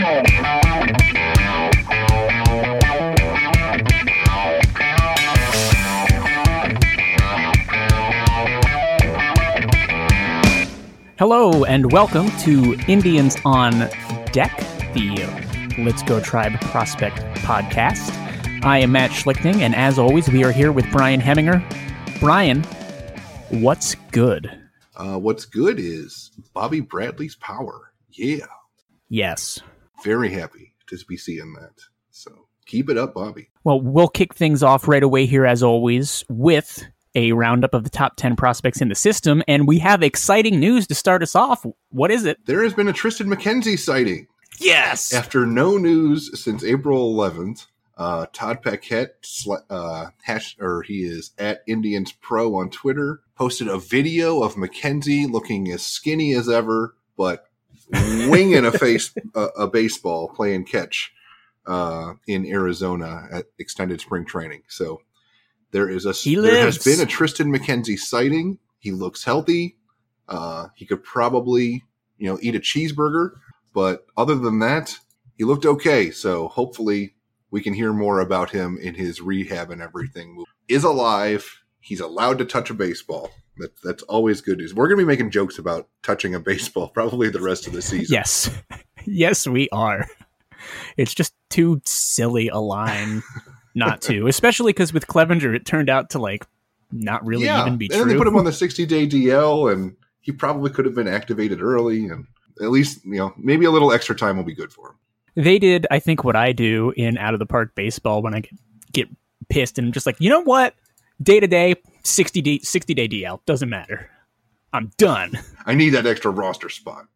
Hello and welcome to Indians on Deck, the Let's Go Tribe Prospect podcast. I am Matt Schlichting, and as always, we are here with Brian Heminger. Brian, what's good? Uh, what's good is Bobby Bradley's power. Yeah, Yes. Very happy to be seeing that. So keep it up, Bobby. Well, we'll kick things off right away here, as always, with a roundup of the top 10 prospects in the system. And we have exciting news to start us off. What is it? There has been a Tristan McKenzie sighting. Yes. After no news since April 11th, uh, Todd Paquette, uh, hash, or he is at Indians Pro on Twitter, posted a video of McKenzie looking as skinny as ever, but winging a face a, a baseball playing catch uh, in Arizona at extended spring training. So there is a He there has been a Tristan McKenzie sighting. He looks healthy. Uh, he could probably you know eat a cheeseburger, but other than that, he looked okay. So hopefully we can hear more about him in his rehab and everything. Is alive. He's allowed to touch a baseball. That, that's always good news. We're going to be making jokes about touching a baseball probably the rest of the season. Yes. yes, we are. It's just too silly a line not to, especially because with Clevinger, it turned out to like not really even be and true. then they put him on the 60 day DL, and he probably could have been activated early. And at least, you know, maybe a little extra time will be good for him. they did, I think, what I do in out of the park baseball when I get, get pissed and I'm just like, you know what? Day to day, 60 day, 60 day DL, doesn't matter. I'm done. I need that extra roster spot.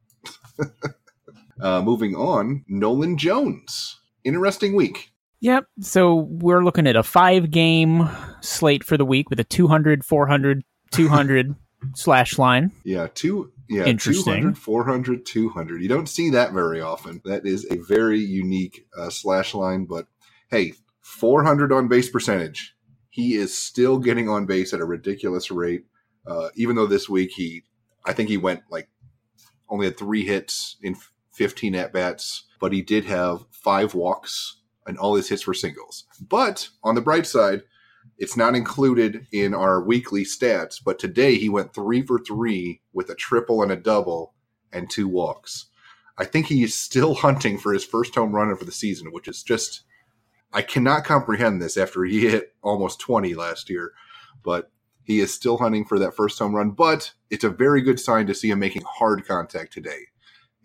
uh, moving on, Nolan Jones. Interesting week. Yep. So we're looking at a five game slate for the week with a 200, 400, 200 slash line. Yeah, two. Yeah, Interesting. 200, 400, 200. You don't see that very often. That is a very unique uh, slash line. But hey, 400 on base percentage. He is still getting on base at a ridiculous rate. Uh, even though this week he, I think he went like only had three hits in 15 at bats, but he did have five walks and all his hits were singles. But on the bright side, it's not included in our weekly stats, but today he went three for three with a triple and a double and two walks. I think he is still hunting for his first home run for the season, which is just, I cannot comprehend this after he hit almost 20 last year. But he is still hunting for that first home run. But it's a very good sign to see him making hard contact today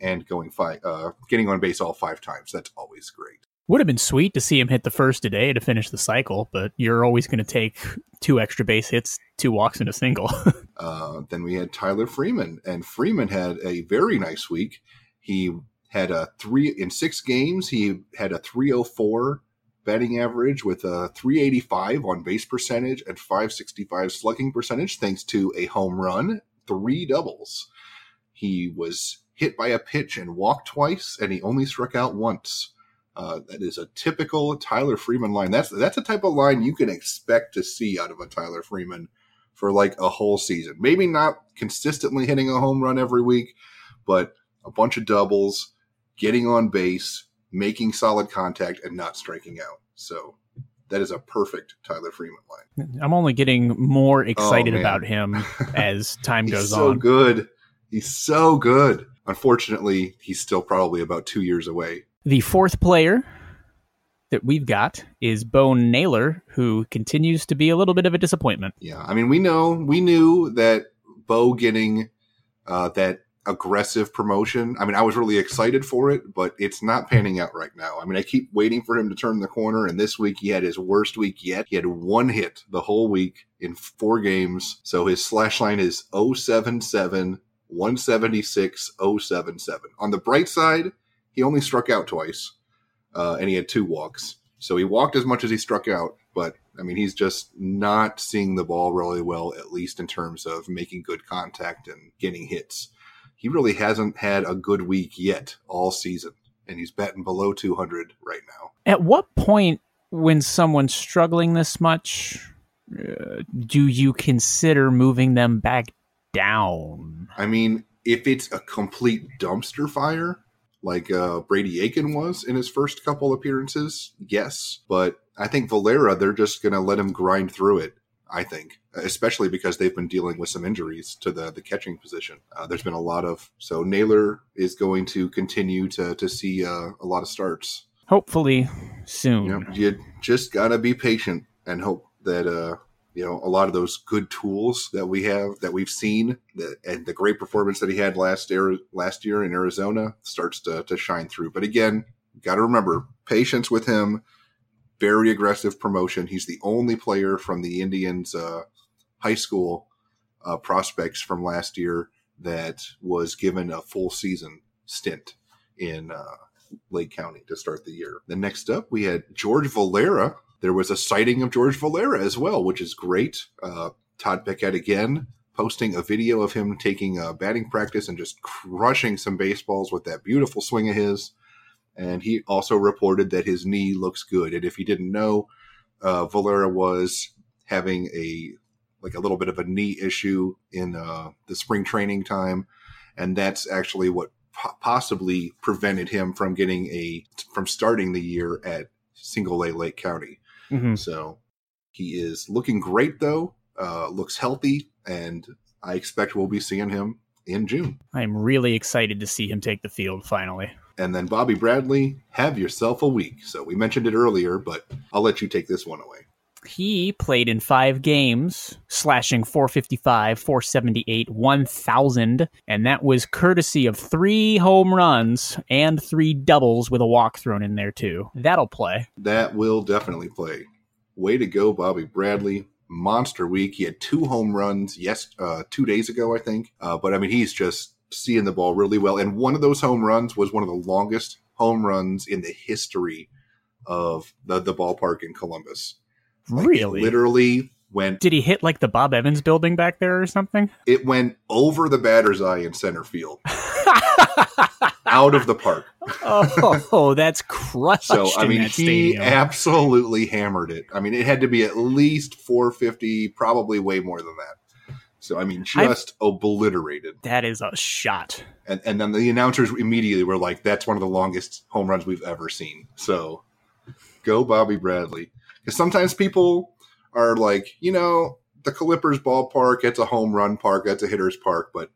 and going five, uh, getting on base all five times. That's always great. Would have been sweet to see him hit the first today to finish the cycle, but you're always going to take two extra base hits, two walks, and a single. Uh, then we had Tyler Freeman, and Freeman had a very nice week. He had a three in six games. He had a 304 batting average with a 385 on base percentage and 565 slugging percentage, thanks to a home run, three doubles. He was hit by a pitch and walked twice, and he only struck out once. Uh, that is a typical Tyler Freeman line. That's that's a type of line you can expect to see out of a Tyler Freeman for like a whole season. Maybe not consistently hitting a home run every week, but a bunch of doubles, getting on base, making solid contact, and not striking out. So that is a perfect Tyler Freeman line. I'm only getting more excited Oh, about him as time goes so on. So good. He's so good. Unfortunately, he's still probably about two years away. The fourth player that we've got is Bo Naylor, who continues to be a little bit of a disappointment. Yeah, I mean, we know we knew that Bo getting uh, that aggressive promotion. I mean, I was really excited for it, but it's not panning out right now. I mean, I keep waiting for him to turn the corner, and this week he had his worst week yet. He had one hit the whole week in four games, so his slash line is 077 176 077. On the bright side, he only struck out twice, uh, and he had two walks. So he walked as much as he struck out, but I mean, he's just not seeing the ball really well, at least in terms of making good contact and getting hits. He really hasn't had a good week yet all season, and he's batting below 200 right now. At what point, when someone's struggling this much, uh, do you consider moving them back down? I mean, if it's a complete dumpster fire, like uh, Brady Aiken was in his first couple appearances? Yes. But I think Valera, they're just going to let him grind through it. I think, especially because they've been dealing with some injuries to the the catching position. Uh, there's been a lot of so Naylor is going to continue to to see uh, a lot of starts. Hopefully soon. You, know, you just gotta be patient and hope that uh, you know a lot of those good tools that we have that we've seen that, and the great performance that he had last year last year in Arizona starts to to shine through. But again, got to remember patience with him very aggressive promotion. He's the only player from the Indians uh, high school uh, prospects from last year that was given a full season stint in uh, Lake County to start the year. Then next up, we had George Valera. There was a sighting of George Valera as well, which is great. Uh, Todd Pickett again posting a video of him taking a batting practice and just crushing some baseballs with that beautiful swing of his and he also reported that his knee looks good. And if you didn't know, uh, Valera was having a like a little bit of a knee issue in uh, the spring training time, and that's actually what po- possibly prevented him from getting a from starting the year at Single A Lake County. Mm-hmm. So he is looking great though, uh, looks healthy, and I expect we'll be seeing him in June. I'm really excited to see him take the field finally. And then Bobby Bradley, have yourself a week. So we mentioned it earlier, but I'll let you take this one away. He played in five games, slashing 455, 478, 1000, and that was courtesy of three home runs and three doubles with a walk thrown in there, too. That'll play. That will definitely play. Way to go, Bobby Bradley. Monster week. He had two home runs, yes, uh, two days ago, I think. Uh, but I mean, he's just seeing the ball really well. And one of those home runs was one of the longest home runs in the history of the, the ballpark in Columbus. Like really? Literally went. Did he hit like the Bob Evans building back there or something? It went over the batter's eye in center field. out of the park. oh, that's crushed. So I mean, he stadium. absolutely hammered it. I mean, it had to be at least 450, probably way more than that. So I mean, just I've, obliterated. That is a shot. And and then the announcers immediately were like, "That's one of the longest home runs we've ever seen." So go Bobby Bradley. Because sometimes people are like, you know, the Clippers ballpark, it's a home run park, that's a hitter's park, but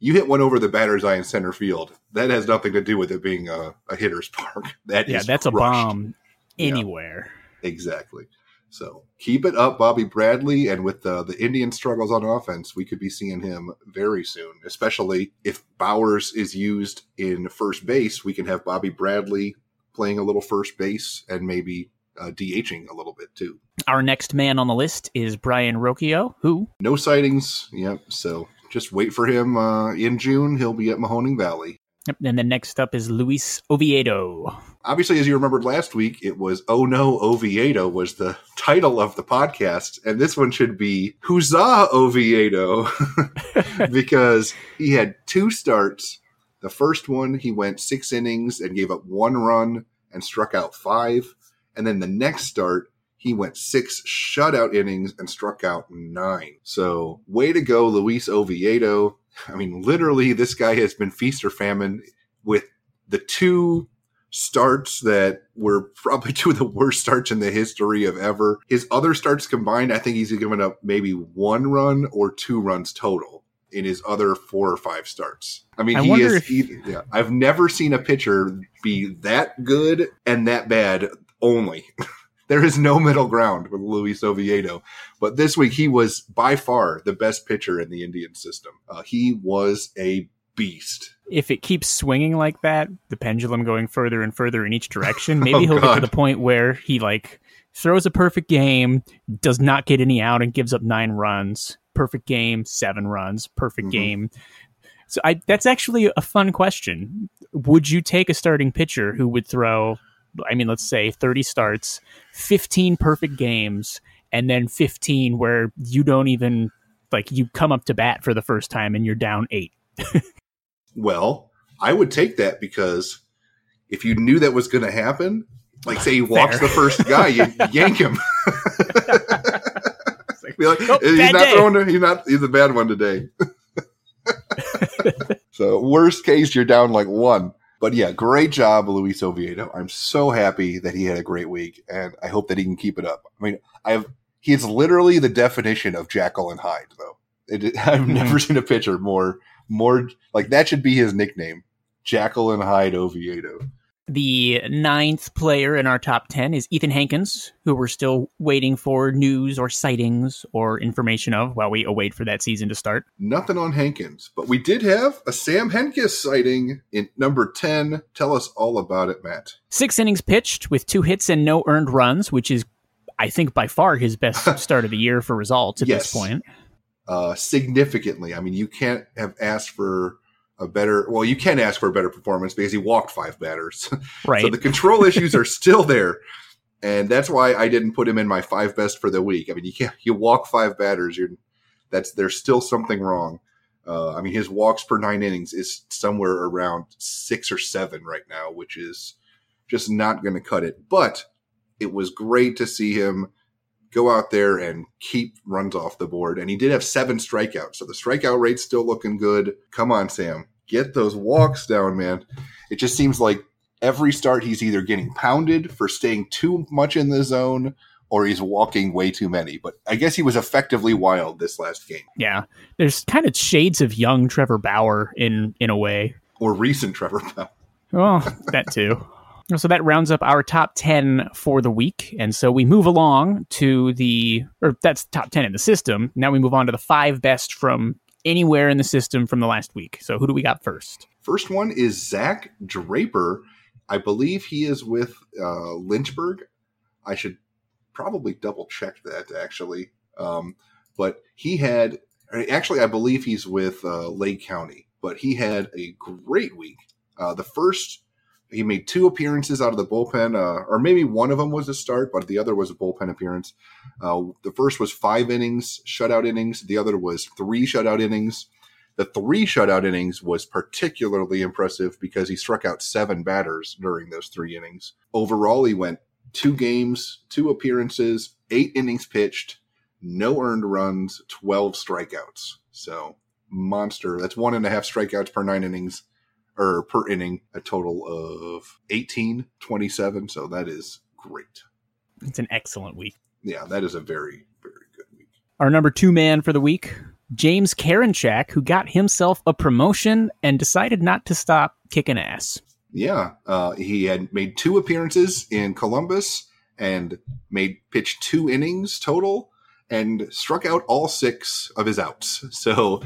you hit one over the batter's eye in center field. That has nothing to do with it being a, a hitter's park. That yeah, that's crushed. a bomb anywhere. Yeah, exactly. So keep it up, Bobby Bradley. And with the, the Indian struggles on offense, we could be seeing him very soon, especially if Bauers is used in first base. We can have Bobby Bradley playing a little first base and maybe uh, DHing a little bit too. Our next man on the list is Brayan Rocchio, who. No sightings. Yep. So just wait for him uh, in June. He'll be at Mahoning Valley. And then next up is Luis Oviedo. Obviously, as you remembered last week, it was Oh No Oviedo was the title of the podcast. And this one should be Huzzah Oviedo because he had two starts. The first one, he went six innings and gave up one run and struck out five. And then the next start, he went six shutout innings and struck out nine. So, way to go, Luis Oviedo. I mean, literally, this guy has been feast or famine with the two starts that were probably two of the worst starts in the history of ever. His other starts combined, I think he's given up maybe one run or two runs total in his other four or five starts. I mean, I he is. If... He, yeah, I've never seen a pitcher be that good and that bad only. there is no middle ground with Luis Oviedo. But this week, he was by far the best pitcher in the Indian system. Uh, he was a beast. If it keeps swinging like that, the pendulum going further and further in each direction, maybe oh, he'll God. get to the point where he like throws a perfect game, does not get any out, and gives up nine runs. Perfect game, seven runs. Perfect mm-hmm. game. So I, that's actually a fun question. Would you take a starting pitcher who would throw I mean, let's say 30 starts, 15 perfect games, and then 15 where you don't even like you come up to bat for the first time and you're down eight. well, I would take that because if you knew that was going to happen, like say he walks Fair. the first guy, you yank him. Be like, nope, he's not day. throwing. He's not. He's a bad one today. so worst case, you're down like one. But yeah, great job, Luis Oviedo. I'm so happy that he had a great week, and I hope that he can keep it up. I mean, I have he's literally the definition of Jekyll and Hyde, though. It, I've mm-hmm. never seen a pitcher more more like that should be his nickname, Jekyll and Hyde Oviedo. The ninth player in our top 10 is Ethan Hankins, who we're still waiting for news or sightings or information of while we await for that season to start. Nothing on Hankins, but we did have a Sam Hentges sighting in number 10. Tell us all about it, Matt. Six innings pitched with two hits and no earned runs, which is, I think, by far his best start of the year for results at yes. this point. Uh, significantly. I mean, you can't have asked for a better well you can ask for a better performance because he walked five batters. Right. so the control issues are still there. And that's why i didn't put him in my five best for the week. I mean you can't you walk five batters you're that's there's still something wrong. Uh, i mean his walks per nine innings is somewhere around six or seven right now which is just not going to cut it. But it was great to see him go out there and keep runs off the board. And he did have seven strikeouts. So the strikeout rate's still looking good. Come on, Sam. Get those walks down, man. It just seems like every start he's either getting pounded for staying too much in the zone or he's walking way too many. But I guess he was effectively wild this last game. Yeah. There's kind of shades of young Trevor Bauer in in a way. Or recent Trevor Bauer. Well, that too. So that rounds up our top 10 for the week. And so we move along to the, or that's top 10 in the system. Now we move on to the five best from anywhere in the system from the last week. So who do we got first? First one is Zach Draper. I believe he is with uh, Lynchburg. I should probably double check that actually. Um, but he had, actually, I believe he's with uh, Lake County, but he had a great week. Uh, the first he made two appearances out of the bullpen, uh, or maybe one of them was a start, but the other was a bullpen appearance. Uh, the first was five innings, shutout innings. The other was three shutout innings. The three shutout innings was particularly impressive because he struck out seven batters during those three innings. Overall, he went two games, two appearances, eight innings pitched, no earned runs, 12 strikeouts. So, monster. That's one and a half strikeouts per nine innings or per inning, a total of 18, 27. So that is great. It's an excellent week. Yeah, that is a very, very good week. Our number two man for the week, James Karinchak, who got himself a promotion and decided not to stop kicking ass. Yeah, uh, he had made two appearances in Columbus and made pitched two innings total and struck out all six of his outs. So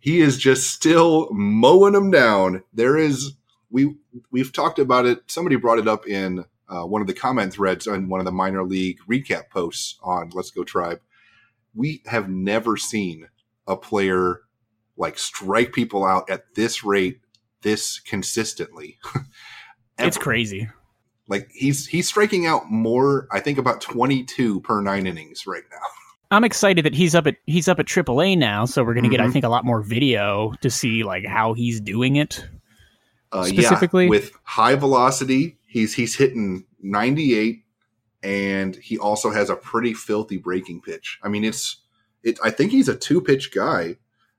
he is just still mowing them down. There is we we've talked about it. Somebody brought it up in uh, one of the comment threads on one of the minor league recap posts on Let's Go Tribe. We have never seen a player like strike people out at this rate this consistently. it's crazy. Like he's he's striking out more, I think about 22 per 9 innings right now. I'm excited that he's up at he's up at AAA now, so we're going to mm-hmm. get I mm-hmm. think a lot more video to see like how he's doing it. Uh, specifically yeah, with high velocity, he's he's hitting 98 and he also has a pretty filthy breaking pitch. I mean, it's it I think he's a two pitch guy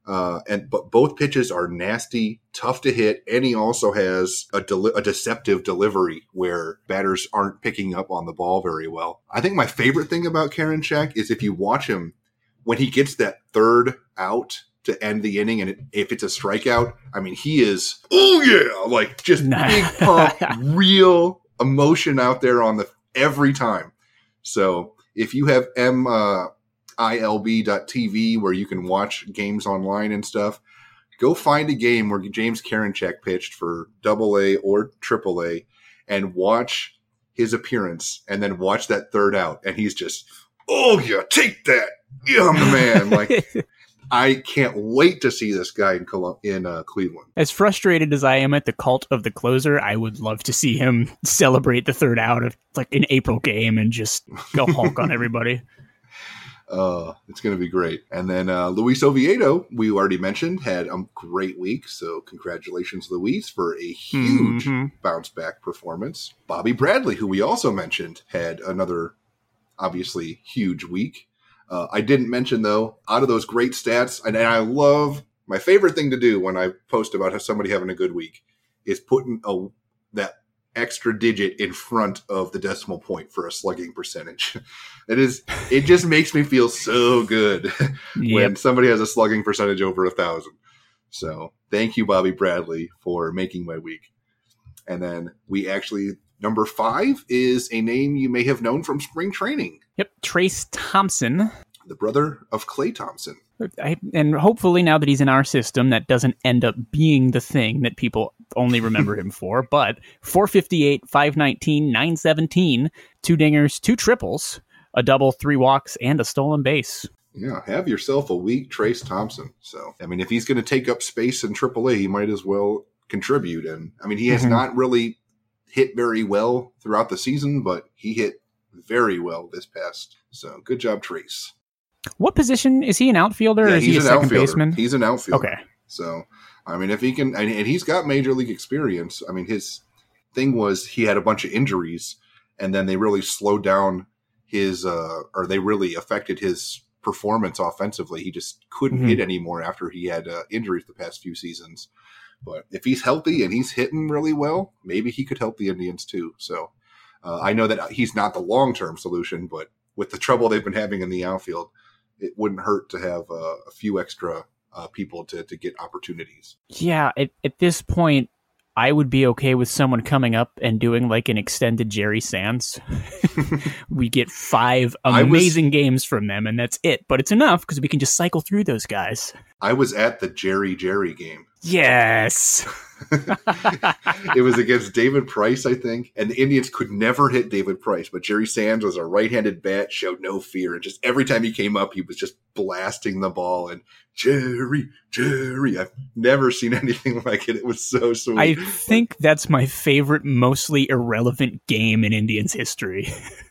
uh, and but both pitches are nasty, tough to hit, and he also has a, deli- a deceptive delivery where batters aren't picking up on the ball very well. I think my favorite thing about Karinchak is if you watch him when he gets that third out to end the inning, and it, if it's a strikeout, I mean he is oh yeah, like just big pump, real emotion out there on the every time. So if you have M. Uh, ilb.tv where you can watch games online and stuff. Go find a game where James Karinchak pitched for double A or triple A and watch his appearance and then watch that third out. And he's just, oh, yeah, take that. Yeah, I'm the man. Like, I can't wait to see this guy in in uh, Cleveland. As frustrated as I am at the cult of the closer, I would love to see him celebrate the third out of like an April game and just go Hulk on everybody. Uh, it's going to be great. And then uh, Luis Oviedo, we already mentioned, had a great week. So congratulations, Luis, for a huge mm-hmm. bounce back performance. Bobby Bradley, who we also mentioned, had another obviously huge week. Uh, I didn't mention though, out of those great stats, and, and I love my favorite thing to do when I post about somebody having a good week is putting a that extra digit in front of the decimal point for a slugging percentage. It is it just makes me feel so good when Yep. somebody has a slugging percentage over a thousand. So thank you, Bobby Bradley, for making my week. And then we actually number five is a name you may have known from spring training, Yep. Trayce Thompson. the brother of Klay Thompson. I, and hopefully now that he's in our system, that doesn't end up being the thing that people only remember him for. But 458, 519, 917, two dingers, two triples, a double, three walks, and a stolen base. Yeah, have yourself a week, Trayce Thompson. So, I mean, if he's going to take up space in AAA, he might as well contribute. And I mean, he has Mhm. not really hit very well throughout the season, but he hit very well this past. So, good job, Trayce. What position is he? An outfielder or yeah, is he he's a an second outfielder. baseman? He's an outfielder. Okay. So, I mean, if he can, and, and he's got major league experience. I mean, his thing was he had a bunch of injuries, and then they really slowed down his, uh, or they really affected his performance offensively. He just couldn't Mhm. hit anymore after he had uh, injuries the past few seasons. But if he's healthy and he's hitting really well, maybe he could help the Indians too. So, uh, I know that he's not the long term solution, but with the trouble they've been having in the outfield, it wouldn't hurt to have uh, a few extra uh, people to, to get opportunities. Yeah, at, at this point, I would be okay with someone coming up and doing like an extended Jerry Sands. we get five I was- amazing games from them, and that's it. But it's enough because we can just cycle through those guys. I was at the Jerry Jerry game. Yes. it was against David Price, I think, and the Indians could never hit David Price, but Jerry Sands was a right-handed bat, showed no fear, and just every time he came up, he was just blasting the ball and Jerry, Jerry. I've never seen anything like it. It was so sweet. I think that's my favorite, mostly irrelevant game in Indians history.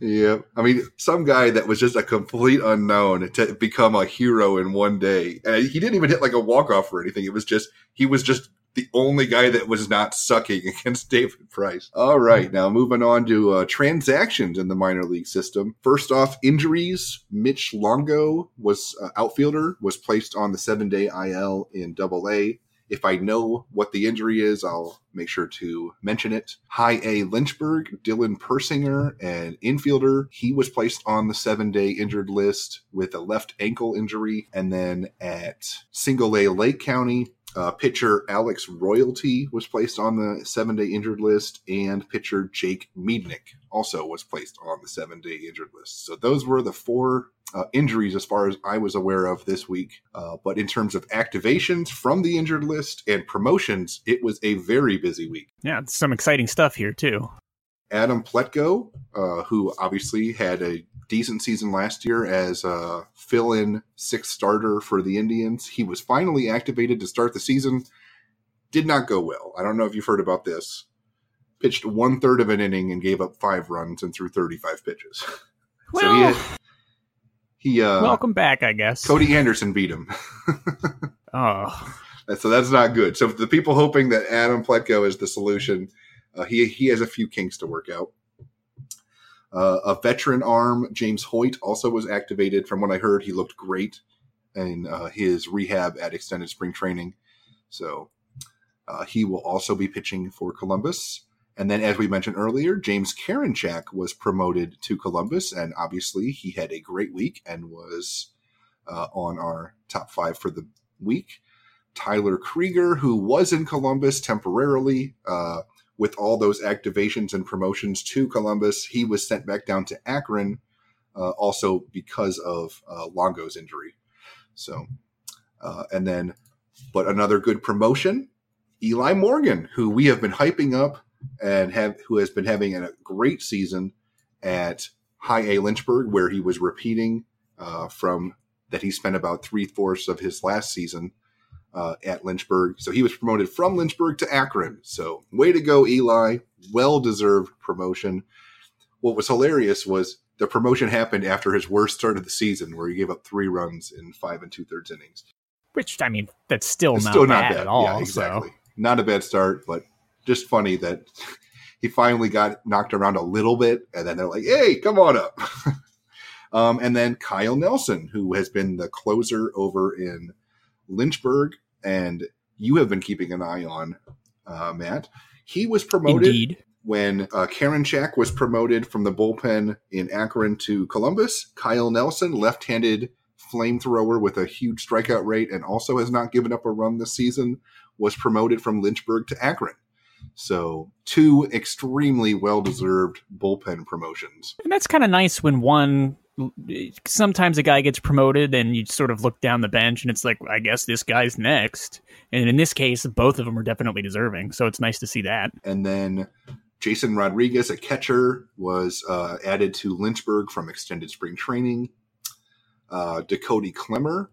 Yeah, I mean, some guy that was just a complete unknown to become a hero in one day, and he didn't even hit like a walk off or anything. It was just he was just the only guy that was not sucking against David Price. All right, now moving on to uh, transactions in the minor league system. First off, injuries. Mitch Longo was uh, outfielder was placed on the seven day IL in Double A. If I know what the injury is, I'll make sure to mention it. High A Lynchburg, Dylan Persinger, an infielder. He was placed on the seven day injured list with a left ankle injury. And then at single A Lake County, uh, pitcher Alex Royalty was placed on the seven day injured list, and pitcher Jake Meadnick also was placed on the seven day injured list. So those were the four uh, injuries as far as I was aware of this week. Uh, but in terms of activations from the injured list and promotions, it was a very busy week. yeah, some exciting stuff here too. Adam Plutko, uh, who obviously had a decent season last year as a fill in sixth starter for the Indians, he was finally activated to start the season. Did not go well. I don't know if you've heard about this. Pitched one third of an inning and gave up five runs and threw 35 pitches. Well, he, had- he uh, welcome back, I guess. Cody Anderson beat him. Oh, so that's not good. So the people hoping that Adam Plutko is the solution, uh, he he has a few kinks to work out. Uh, a veteran arm, James Hoyt, also was activated. From what I heard, he looked great in uh, his rehab at extended spring training. So uh, he will also be pitching for Columbus. And then, as we mentioned earlier, James Karinchak was promoted to Columbus, and obviously he had a great week and was uh, on our top five for the week. Tyler Krieger, who was in Columbus temporarily uh, with all those activations and promotions to Columbus, he was sent back down to Akron, uh, also because of uh, Longo's injury. So, uh, and then, but another good promotion, Eli Morgan, who we have been hyping up and have who has been having a great season at High A Lynchburg, where he was repeating uh, from that he spent about three fourths of his last season uh, at Lynchburg. So he was promoted from Lynchburg to Akron. So way to go, Eli. Well deserved promotion. What was hilarious was the promotion happened after his worst start of the season, where he gave up three runs in five and two thirds innings. which I mean, that's still not still bad not bad at all. Yeah, exactly. So Not a bad start, but just funny that he finally got knocked around a little bit, and then they're like, "Hey, come on up." um, and then Kyle Nelson, who has been the closer over in Lynchburg, and you have been keeping an eye on uh, Matt. He was promoted Indeed. when uh, Karinchak was promoted from the bullpen in Akron to Columbus. Kyle Nelson, left-handed flamethrower with a huge strikeout rate and also has not given up a run this season, was promoted from Lynchburg to Akron. So, two extremely well deserved bullpen promotions. And that's kind of nice when one. Sometimes a guy gets promoted and you sort of look down the bench and it's like, I guess this guy's next. And in this case, both of them are definitely deserving. So it's nice to see that. And then Jason Rodriguez, a catcher, was uh, added to Lynchburg from extended spring training. Uh, Dakody Clemmer,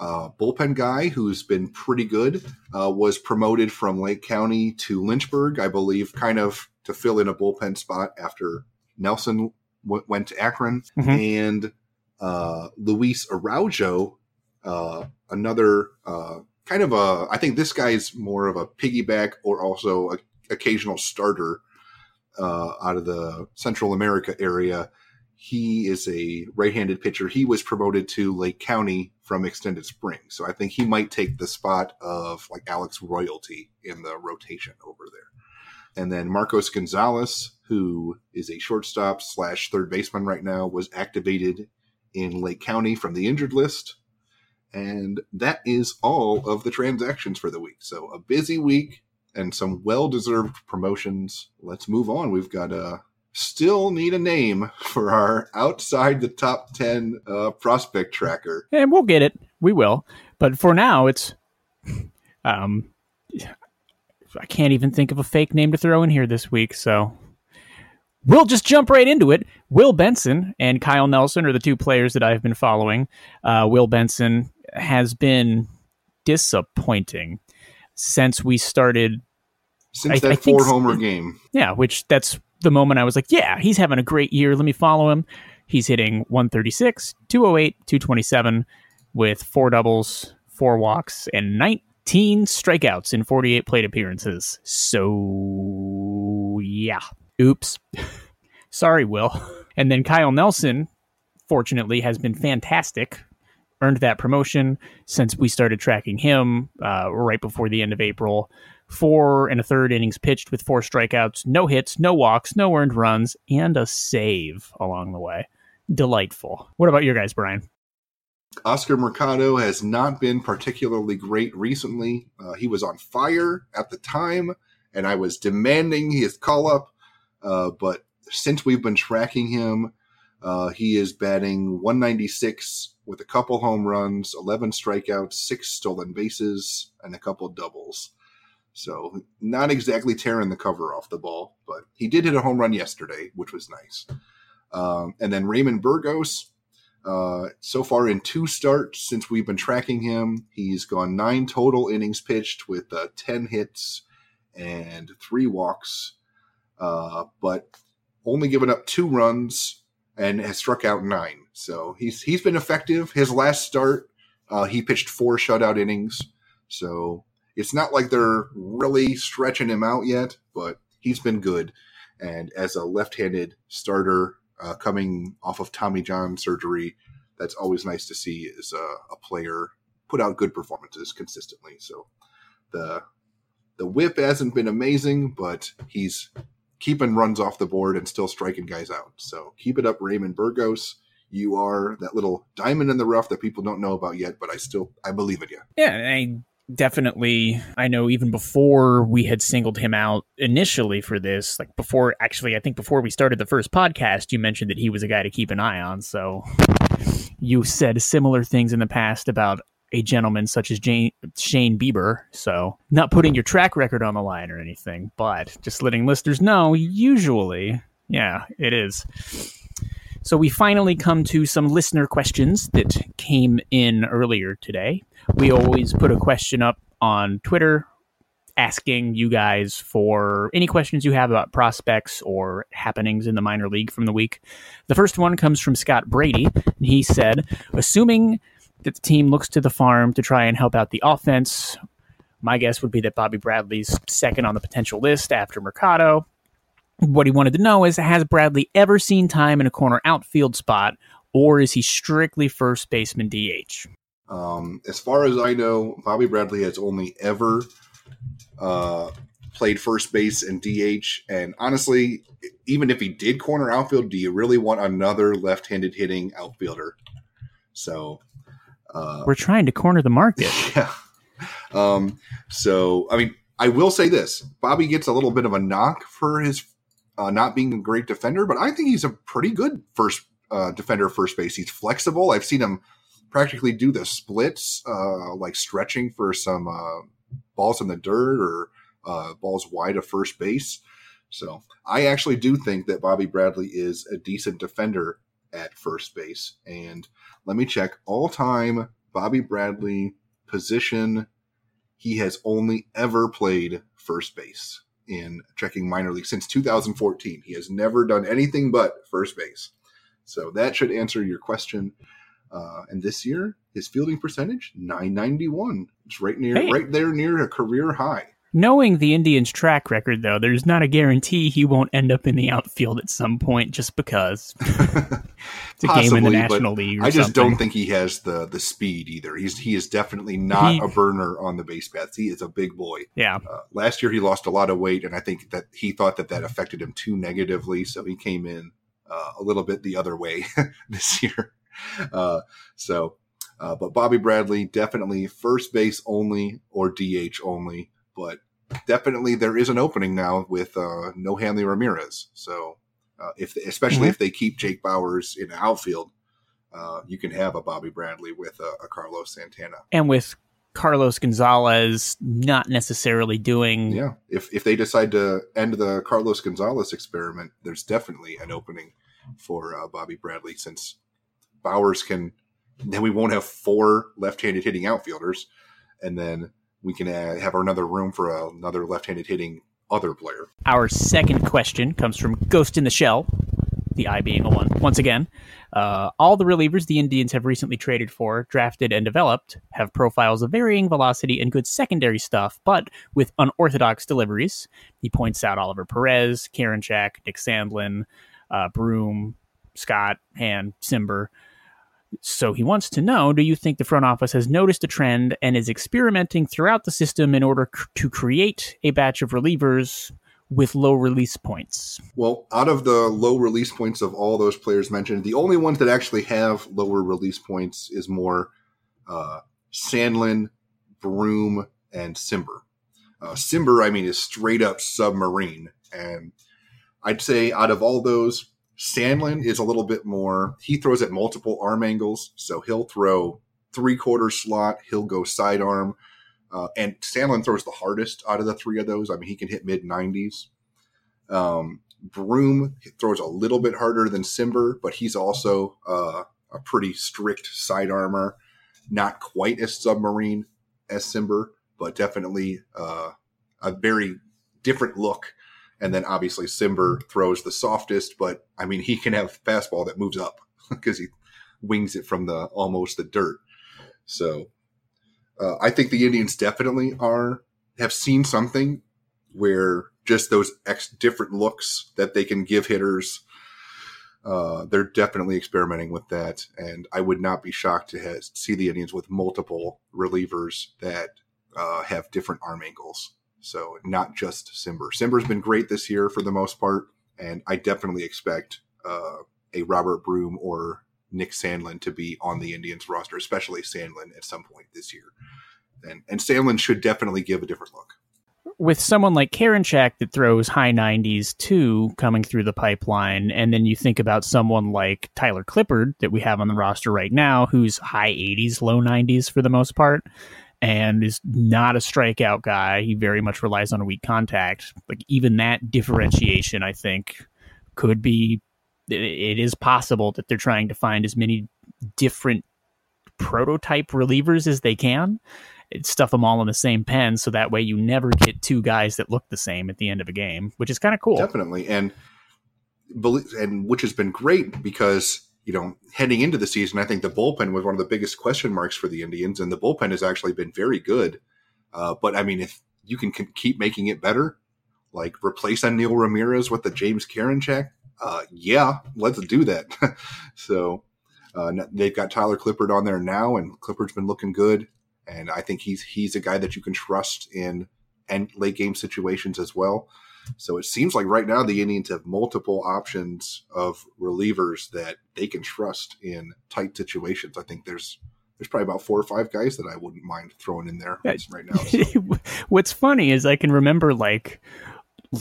bullpen guy who's been pretty good, uh, was promoted from Lake County to Lynchburg, I believe, kind of to fill in a bullpen spot after Nelson w- went to Akron. Mhm. And uh, Luis Araujo, uh, another uh, kind of a, I think this guy's more of a piggyback or also a occasional starter uh, out of the Central America area. He is a right-handed pitcher. He was promoted to Lake County from Extended Spring, so I think he might take the spot of like Alex Royalty in the rotation over there. And then Marcos Gonzalez, who is a shortstop slash third baseman right now, was activated in Lake County from the injured list. And that is all of the transactions for the week. So a busy week and some well-deserved promotions. Let's move on. We've got a still need a name for our outside the top 10 uh, prospect tracker. And we'll get it. We will. But for now, it's. Um, I can't even think of a fake name to throw in here this week, so we'll just jump right into it. Will Benson and Kyle Nelson are the two players that I've been following. Uh, Will Benson has been disappointing since we started Since I- that I four homer game, yeah, which that's the moment I was like, yeah, he's having a great year. Let me follow him. He's hitting 136, 208, 227 with four doubles, four walks, and 19 strikeouts in 48 plate appearances. So, yeah. Oops. Sorry, Will. And then Kyle Nelson, fortunately, has been fantastic. Earned that promotion since we started tracking him uh, right before the end of April four and a third innings pitched with four strikeouts, no hits, no walks, no earned runs, and a save along the way. Delightful. What about your guys, Brian? Oscar Mercado has not been particularly great recently. Uh, he was on fire at the time, and I was demanding his call up. Uh, but since we've been tracking him, uh, he is batting 196 with a couple home runs, 11 strikeouts, six stolen bases, and a couple doubles. So not exactly tearing the cover off the ball, but he did hit a home run yesterday, which was nice. Um, and then Raymond Burgos, uh, so far in two starts since we've been tracking him, he's gone nine total innings pitched with uh, 10 hits and three walks, uh, but only given up two runs and has struck out nine. So he's he's been effective. His last start, uh, he pitched four shutout innings. So it's not like they're really stretching him out yet, but he's been good. And as a left-handed starter uh, coming off of Tommy John surgery, that's always nice to see is a, a player put out good performances consistently. So the the whip hasn't been amazing, but he's keeping runs off the board and still striking guys out. So keep it up, Raymond Burgos. You are that little diamond in the rough that people don't know about yet, but I still I believe in you. Yeah, I definitely I know even before we had singled him out initially for this, like before actually I think before we started the first podcast, you mentioned that he was a guy to keep an eye on. So you said similar things in the past about a gentleman such as Jane, Shane Bieber. So not putting your track record on the line or anything, but just letting listeners know usually, yeah, it is. So we finally come to some listener questions that came in earlier today. We always put a question up on Twitter asking you guys for any questions you have about prospects or happenings in the minor league from the week. The first one comes from Scott Brady. He said, assuming that the team looks to the farm to try and help out the offense, my guess would be that Bobby Bradley's second on the potential list after Mercado. What he wanted to know is Has Bradley ever seen time in a corner outfield spot, or is he strictly first baseman DH? Um, as far as I know, Bobby Bradley has only ever uh, played first base and DH. And honestly, even if he did corner outfield, do you really want another left-handed hitting outfielder? So uh, we're trying to corner the market. Yeah. Um, so I mean, I will say this: Bobby gets a little bit of a knock for his uh, not being a great defender, but I think he's a pretty good first uh, defender first base. He's flexible. I've seen him practically do the splits, uh, like stretching for some uh, balls in the dirt or uh, balls wide of first base. So I actually do think that Bobby Bradley is a decent defender at first base. And let me check all time Bobby Bradley position. He has only ever played first base in checking minor league since 2014. He has never done anything but first base. So that should answer your question. Uh, and this year, his fielding percentage 991. It's right near, hey. right there near a career high. Knowing the Indians' track record, though, there's not a guarantee he won't end up in the outfield at some point just because it's a Possibly, game in the National League. I just something. don't think he has the the speed either. He's he is definitely not he, a burner on the base paths. He is a big boy. Yeah. Uh, last year he lost a lot of weight, and I think that he thought that that affected him too negatively, so he came in uh, a little bit the other way this year. Uh, so, uh, but Bobby Bradley definitely first base only or DH only, but definitely there is an opening now with uh, no Hanley Ramirez. So, uh, if they, especially mm-hmm. if they keep Jake Bauers in the outfield, uh, you can have a Bobby Bradley with a, a Carlos Santana, and with Carlos Gonzalez not necessarily doing. Yeah, if if they decide to end the Carlos Gonzalez experiment, there's definitely an opening for uh, Bobby Bradley since Bowers can. Then we won't have four left-handed hitting outfielders, and then we can uh, have another room for another left-handed hitting other player. Our second question comes from Ghost in the Shell, the I being a one. Once again, uh, all the relievers the Indians have recently traded for, drafted, and developed have profiles of varying velocity and good secondary stuff, but with unorthodox deliveries. He points out Oliver Perez, Karinchak, Nick Sandlin, uh, Broom, Scott, and Cimber. So he wants to know Do you think the front office has noticed a trend and is experimenting throughout the system in order c- to create a batch of relievers with low release points? Well, out of the low release points of all those players mentioned, the only ones that actually have lower release points is more uh, Sandlin, Broom, and Cimber. Uh, Cimber, I mean, is straight up submarine. And I'd say out of all those, Sandlin is a little bit more. He throws at multiple arm angles, so he'll throw three quarter slot. He'll go sidearm, uh, and Sandlin throws the hardest out of the three of those. I mean, he can hit mid nineties. Um, Broom throws a little bit harder than Cimber, but he's also uh, a pretty strict sidearmer. Not quite as submarine as Cimber, but definitely uh, a very different look and then obviously Cimber throws the softest, but I mean, he can have fastball that moves up because he wings it from the almost the dirt. So uh, I think the Indians definitely are have seen something where just those X different looks that they can give hitters. Uh, they're definitely experimenting with that, and I would not be shocked to see the Indians with multiple relievers that uh, have different arm angles. So not just Cimber. Cimber's been great this year for the most part, and I definitely expect uh, a Robert Broom or Nick Sandlin to be on the Indians roster, especially Sandlin at some point this year. And and Sandlin should definitely give a different look. With someone like Karinchak that throws high 90s too coming through the pipeline, and then you think about someone like Tyler Clippard that we have on the roster right now, who's high 80s, low 90s for the most part and is not a strikeout guy. He very much relies on a weak contact. Like even that differentiation, I think, could be. It is possible that they're trying to find as many different prototype relievers as they can. Stuff them all in the same pen, so that way you never get two guys that look the same at the end of a game, which is kind of cool. Definitely, and and which has been great because you know, heading into the season, I think the bullpen was one of the biggest question marks for the Indians, and the bullpen has actually been very good. Uh, but I mean, if you can, keep making it better, like replace Neil Ramirez with the James Karinchak, uh, yeah, let's do that. so uh, they've got Tyler Clippard on there now, and Clippard's been looking good, and I think he's he's a guy that you can trust in and late game situations as well. So it seems like right now the Indians have multiple options of relievers that they can trust in tight situations. I think there's there's probably about four or five guys that I wouldn't mind throwing in there yeah. right now. So. What's funny is I can remember like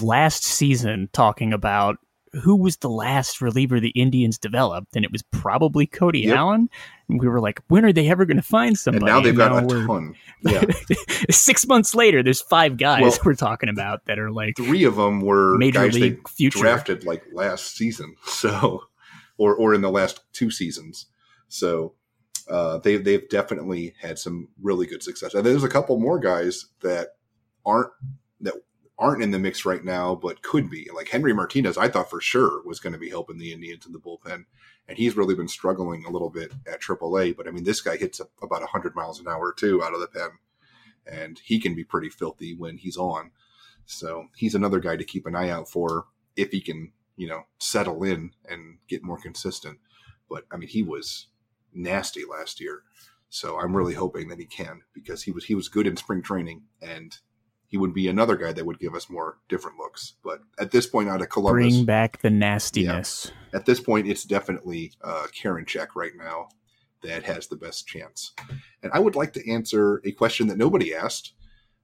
last season talking about who was the last reliever the Indians developed, and it was probably Cody yep. Allen. We were like, when are they ever going to find somebody? And now they've and got now a ton. Yeah. six months later, there's five guys well, we're talking about that are like three of them were major league future drafted like last season, so or or in the last two seasons. So uh, they they've definitely had some really good success. And there's a couple more guys that aren't that aren't in the mix right now, but could be. Like Henry Martinez, I thought for sure was going to be helping the Indians in the bullpen, and he's really been struggling a little bit at AAA. But I mean, this guy hits about 100 miles an hour too out of the pen, and he can be pretty filthy when he's on. So he's another guy to keep an eye out for if he can, you know, settle in and get more consistent. But I mean, he was nasty last year. So I'm really hoping that he can because he was he was good in spring training and he would be another guy that would give us more different looks. But at this point, out of Columbus, bring back the nastiness. Yeah, at this point, it's definitely uh, Check right now that has the best chance. And I would like to answer a question that nobody asked,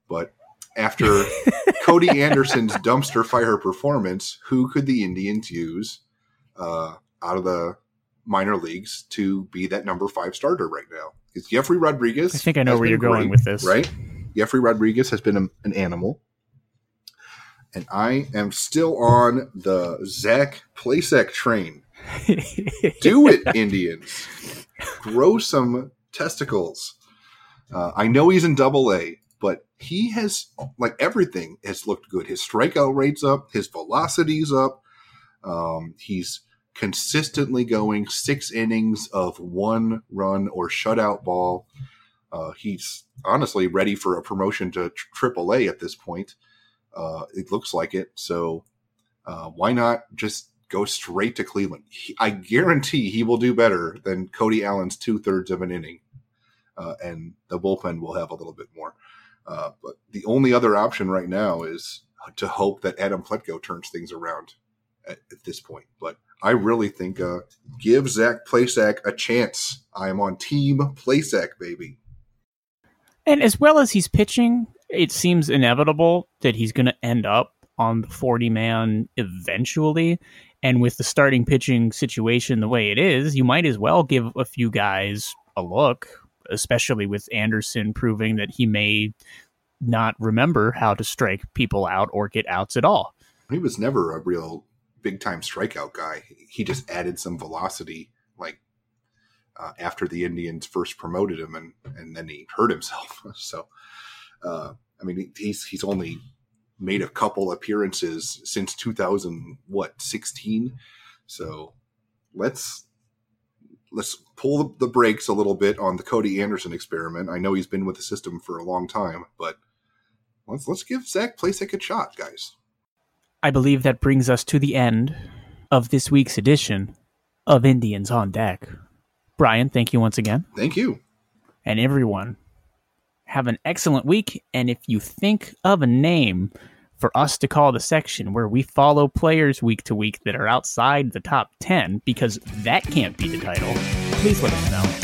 but after Cody Anderson's dumpster fire performance, who could the Indians use uh, out of the minor leagues to be that number five starter right now? Because Jefry Rodriguez. I think I know where you're going with this, right? Jefry Rodriguez has been a, an animal. And I am still on the Zach Plesac train. Do it, Indians. Grow some testicles. Uh, I know he's in double A, but he has, like everything, has looked good. His strikeout rate's up, his velocity's up. Um, he's consistently going six innings of one run or shutout ball. Uh, he's honestly ready for a promotion to AAA at this point. Uh, it looks like it. So uh, why not just go straight to Cleveland? He, I guarantee he will do better than Cody Allen's two thirds of an inning, uh, and the bullpen will have a little bit more. Uh, but the only other option right now is to hope that Adam Plutko turns things around at, at this point. But I really think uh, give Zach Plesac a chance. I am on Team Plesac, baby. And as well as he's pitching, it seems inevitable that he's going to end up on the 40 man eventually. And with the starting pitching situation the way it is, you might as well give a few guys a look, especially with Anderson proving that he may not remember how to strike people out or get outs at all. He was never a real big time strikeout guy. He just added some velocity like uh, after the Indians first promoted him, and and then he hurt himself. so, uh, I mean, he's he's only made a couple appearances since 2000 what 16 so let's let's pull the brakes a little bit on the Cody Anderson experiment. I know he's been with the system for a long time, but let's let's give Zach Plesac a shot, guys. I believe that brings us to the end of this week's edition of Indians on Deck. Brian, thank you once again. Thank you. And everyone, have an excellent week. And if you think of a name for us to call the section where we follow players week to week that are outside the top 10, because that can't be the title, please let us know.